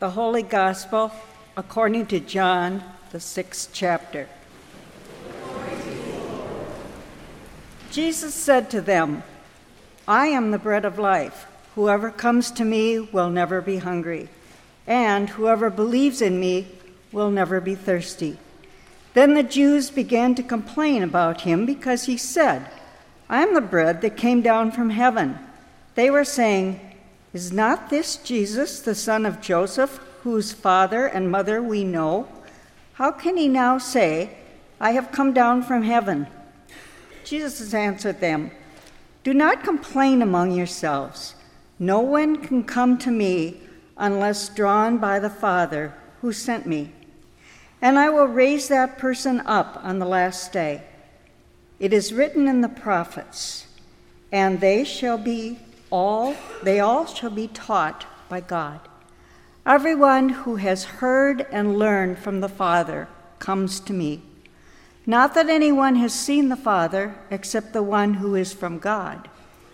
The Holy Gospel according to John, the sixth chapter. Jesus said to them, I am the bread of life. Whoever comes to me will never be hungry, and whoever believes in me will never be thirsty. Then the Jews began to complain about him because he said, I am the bread that came down from heaven. They were saying, Is not this Jesus, the son of Joseph, whose father and mother we know? How can he now say, I have come down from heaven? Jesus answered them, Do not complain among yourselves. No one can come to me unless drawn by the Father who sent me. And I will raise that person up on the last day. It is written in the prophets, and they shall be all, they all shall be taught by God. Everyone who has heard and learned from the Father comes to me. Not that anyone has seen the Father except the one who is from God.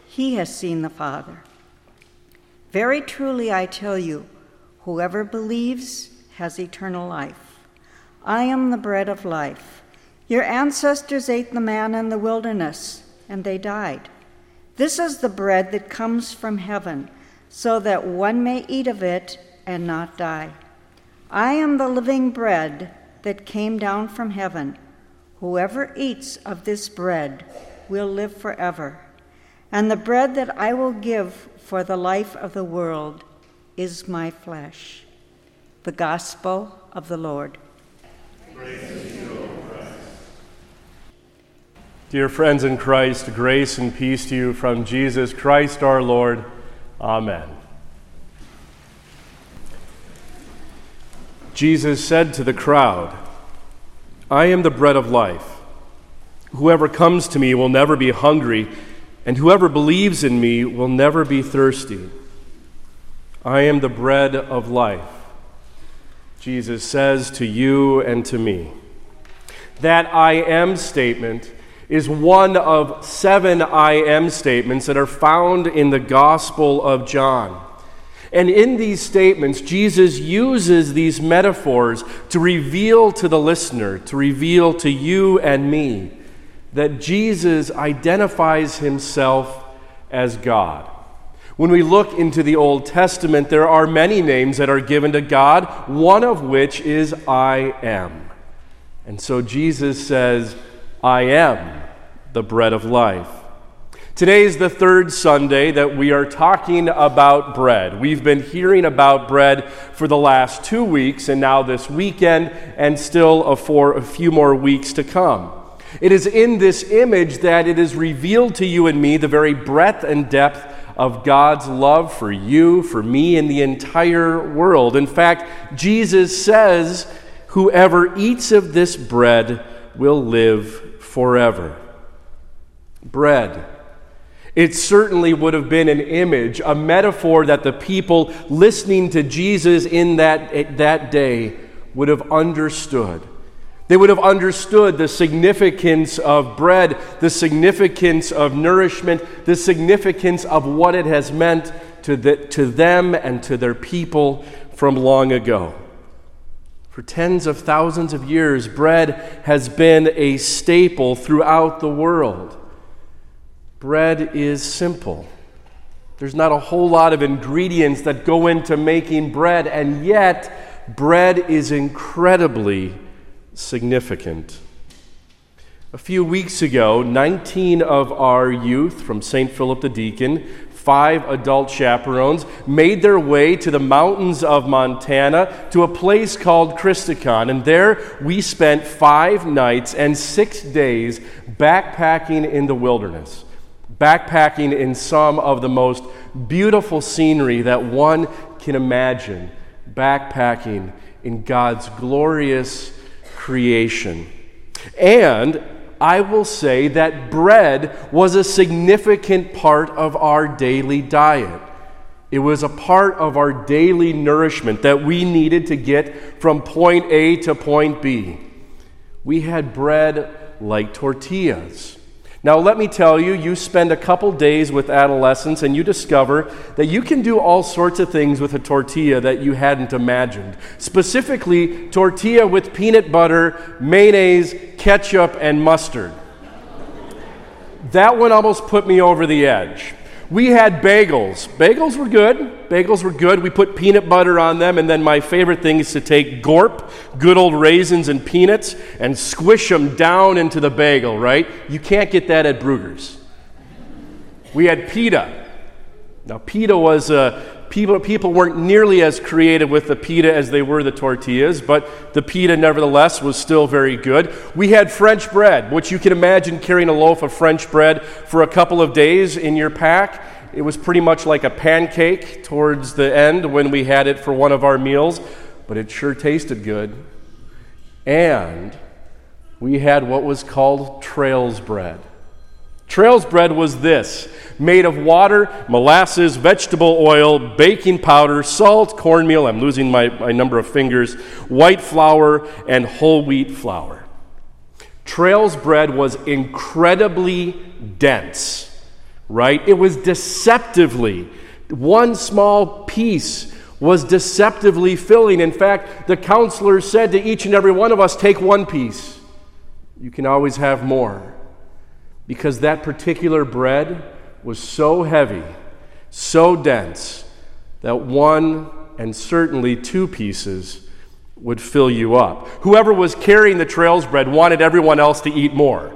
He has seen the Father. Very truly, I tell you, whoever believes has eternal life. I am the bread of life. Your ancestors ate the manna in the wilderness, and they died. This is the bread that comes from heaven, so that one may eat of it and not die. I am the living bread that came down from heaven. Whoever eats of this bread will live forever. And the bread that I will give for the life of the world is my flesh. The Gospel of the Lord. Dear friends in Christ, grace and peace to you from Jesus Christ our Lord. Amen. Jesus said to the crowd, I am the bread of life. Whoever comes to me will never be hungry, and whoever believes in me will never be thirsty. I am the bread of life. Jesus says to you and to me. That I am statement is one of seven I am statements that are found in the Gospel of John. And in these statements, Jesus uses these metaphors to reveal to the listener, to reveal to you and me, that Jesus identifies himself as God. When we look into the Old Testament, there are many names that are given to God, one of which is I am. And so Jesus says, I am the bread of life. Today is the third Sunday that we are talking about bread. We've been hearing about bread for the last two weeks, and now this weekend, and still for a few more weeks to come. It is in this image that it is revealed to you and me the very breadth and depth of God's love for you, for me, and the entire world. In fact, Jesus says, Whoever eats of this bread will live forever. Bread. It certainly would have been an image, a metaphor that the people listening to Jesus in that, that day would have understood. They would have understood the significance of bread, the significance of nourishment, the significance of what it has meant to, the, to them and to their people from long ago. For tens of thousands of years, bread has been a staple throughout the world. Bread is simple. There's not a whole lot of ingredients that go into making bread, and yet, bread is incredibly significant. A few weeks ago, 19 of our youth from St. Philip the Deacon, five adult chaperones, made their way to the mountains of Montana to a place called Christikon. And there we spent five nights and six days backpacking in the wilderness, backpacking in some of the most beautiful scenery that one can imagine, backpacking in God's glorious creation. And I will say that bread was a significant part of our daily diet. It was a part of our daily nourishment that we needed to get from point A to point B. We had bread like tortillas. Now, let me tell you, you spend a couple days with adolescents and you discover that you can do all sorts of things with a tortilla that you hadn't imagined. Specifically, tortilla with peanut butter, mayonnaise, ketchup, and mustard. That one almost put me over the edge. We had bagels. Bagels were good. Bagels were good. We put peanut butter on them, and then my favorite thing is to take Gorp, good old raisins and peanuts, and squish them down into the bagel, right? You can't get that at Bruegger's. We had pita. Now, pita was a people, people weren't nearly as creative with the pita as they were the tortillas, but the pita nevertheless was still very good. We had French bread, which you can imagine carrying a loaf of French bread for a couple of days in your pack. It was pretty much like a pancake towards the end when we had it for one of our meals, but it sure tasted good. And we had what was called trails bread. Trails bread was this made of water, molasses, vegetable oil, baking powder, salt, cornmeal, I'm losing my, my number of fingers, white flour, and whole wheat flour. Trails bread was incredibly dense, right? It was deceptively, one small piece was deceptively filling. In fact, the counselor said to each and every one of us, Take one piece. You can always have more because that particular bread was so heavy, so dense, that one and certainly two pieces would fill you up. Whoever was carrying the trails bread wanted everyone else to eat more,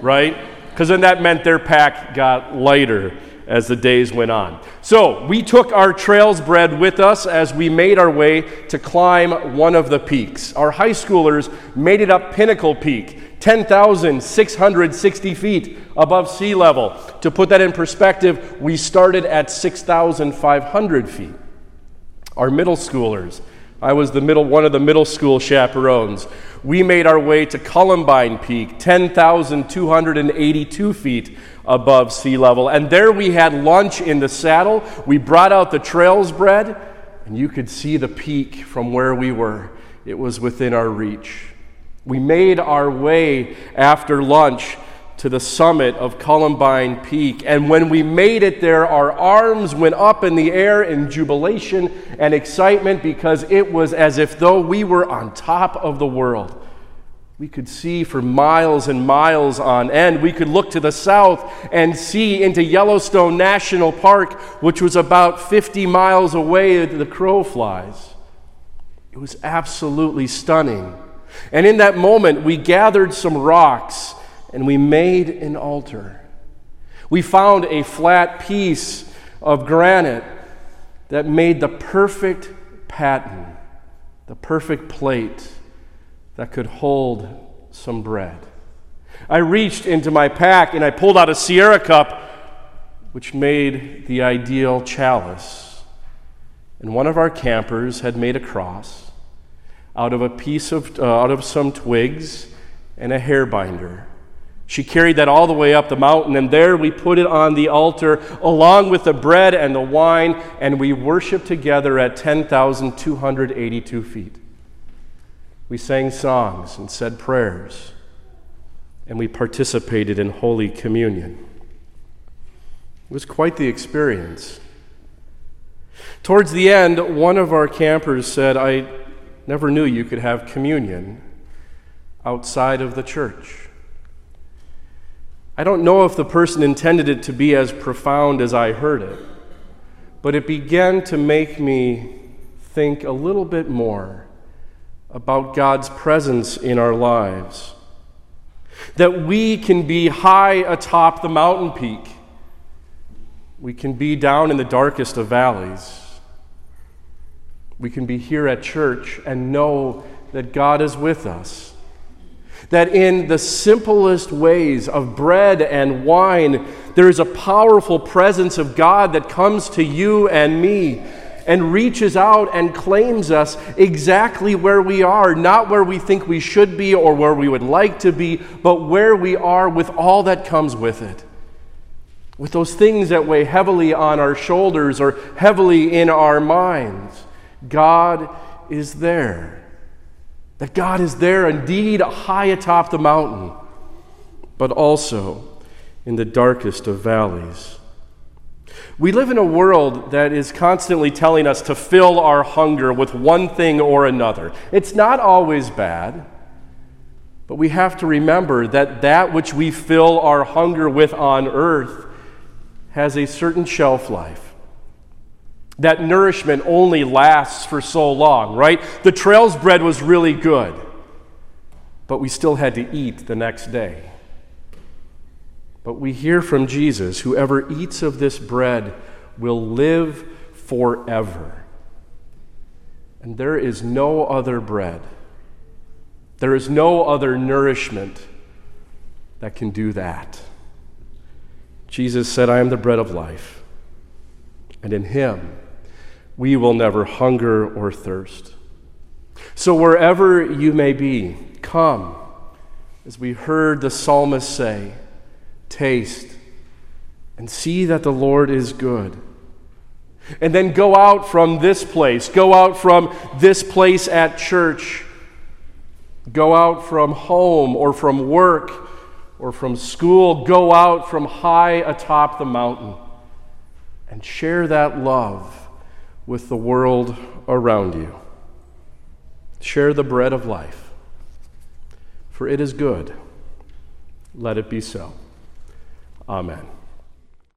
right? Because then that meant their pack got lighter as the days went on. So we took our trails bread with us as we made our way to climb one of the peaks. Our high schoolers made it up Pinnacle Peak. 10,660 feet above sea level. To put that in perspective, we started at 6,500 feet. Our middle schoolers, I was the middle, one of the middle school chaperones. We made our way to Columbine Peak, 10,282 feet above sea level. And there we had lunch in the saddle. We brought out the trails bread, and you could see the peak from where we were. It was within our reach. We made our way after lunch to the summit of Columbine Peak. And when we made it there, our arms went up in the air in jubilation and excitement because it was as if though we were on top of the world. We could see for miles and miles on end. We could look to the south and see into Yellowstone National Park, which was about 50 miles away the crow flies. It was absolutely stunning. And in that moment, we gathered some rocks and we made an altar. We found a flat piece of granite that made the perfect paten, the perfect plate that could hold some bread. I reached into my pack and I pulled out a Sierra cup, which made the ideal chalice. And one of our campers had made a cross out of a piece of, uh, out of some twigs and a hair binder. She carried that all the way up the mountain, and there we put it on the altar along with the bread and the wine, and we worshiped together at 10,282 feet. We sang songs and said prayers, and we participated in Holy Communion. It was quite the experience. Towards the end, one of our campers said, I never knew you could have communion outside of the church. I don't know if the person intended it to be as profound as I heard it, but it began to make me think a little bit more about God's presence in our lives. That we can be high atop the mountain peak, we can be down in the darkest of valleys. We can be here at church and know that God is with us. That in the simplest ways of bread and wine, there is a powerful presence of God that comes to you and me and reaches out and claims us exactly where we are, not where we think we should be or where we would like to be, but where we are with all that comes with it. With those things that weigh heavily on our shoulders or heavily in our minds. God is there. That God is there indeed high atop the mountain, but also in the darkest of valleys. We live in a world that is constantly telling us to fill our hunger with one thing or another. It's not always bad, but we have to remember that that which we fill our hunger with on earth has a certain shelf life. That nourishment only lasts for so long, right? The trails bread was really good, but we still had to eat the next day. But we hear from Jesus whoever eats of this bread will live forever. And there is no other bread, there is no other nourishment that can do that. Jesus said, I am the bread of life, and in him we will never hunger or thirst. So, wherever you may be, come, as we heard the psalmist say taste, and see that the Lord is good. And then go out from this place, go out from this place at church, go out from home or from work or from school, go out from high atop the mountain and share that love with the world around you. Share the bread of life, for it is good. Let it be so. Amen.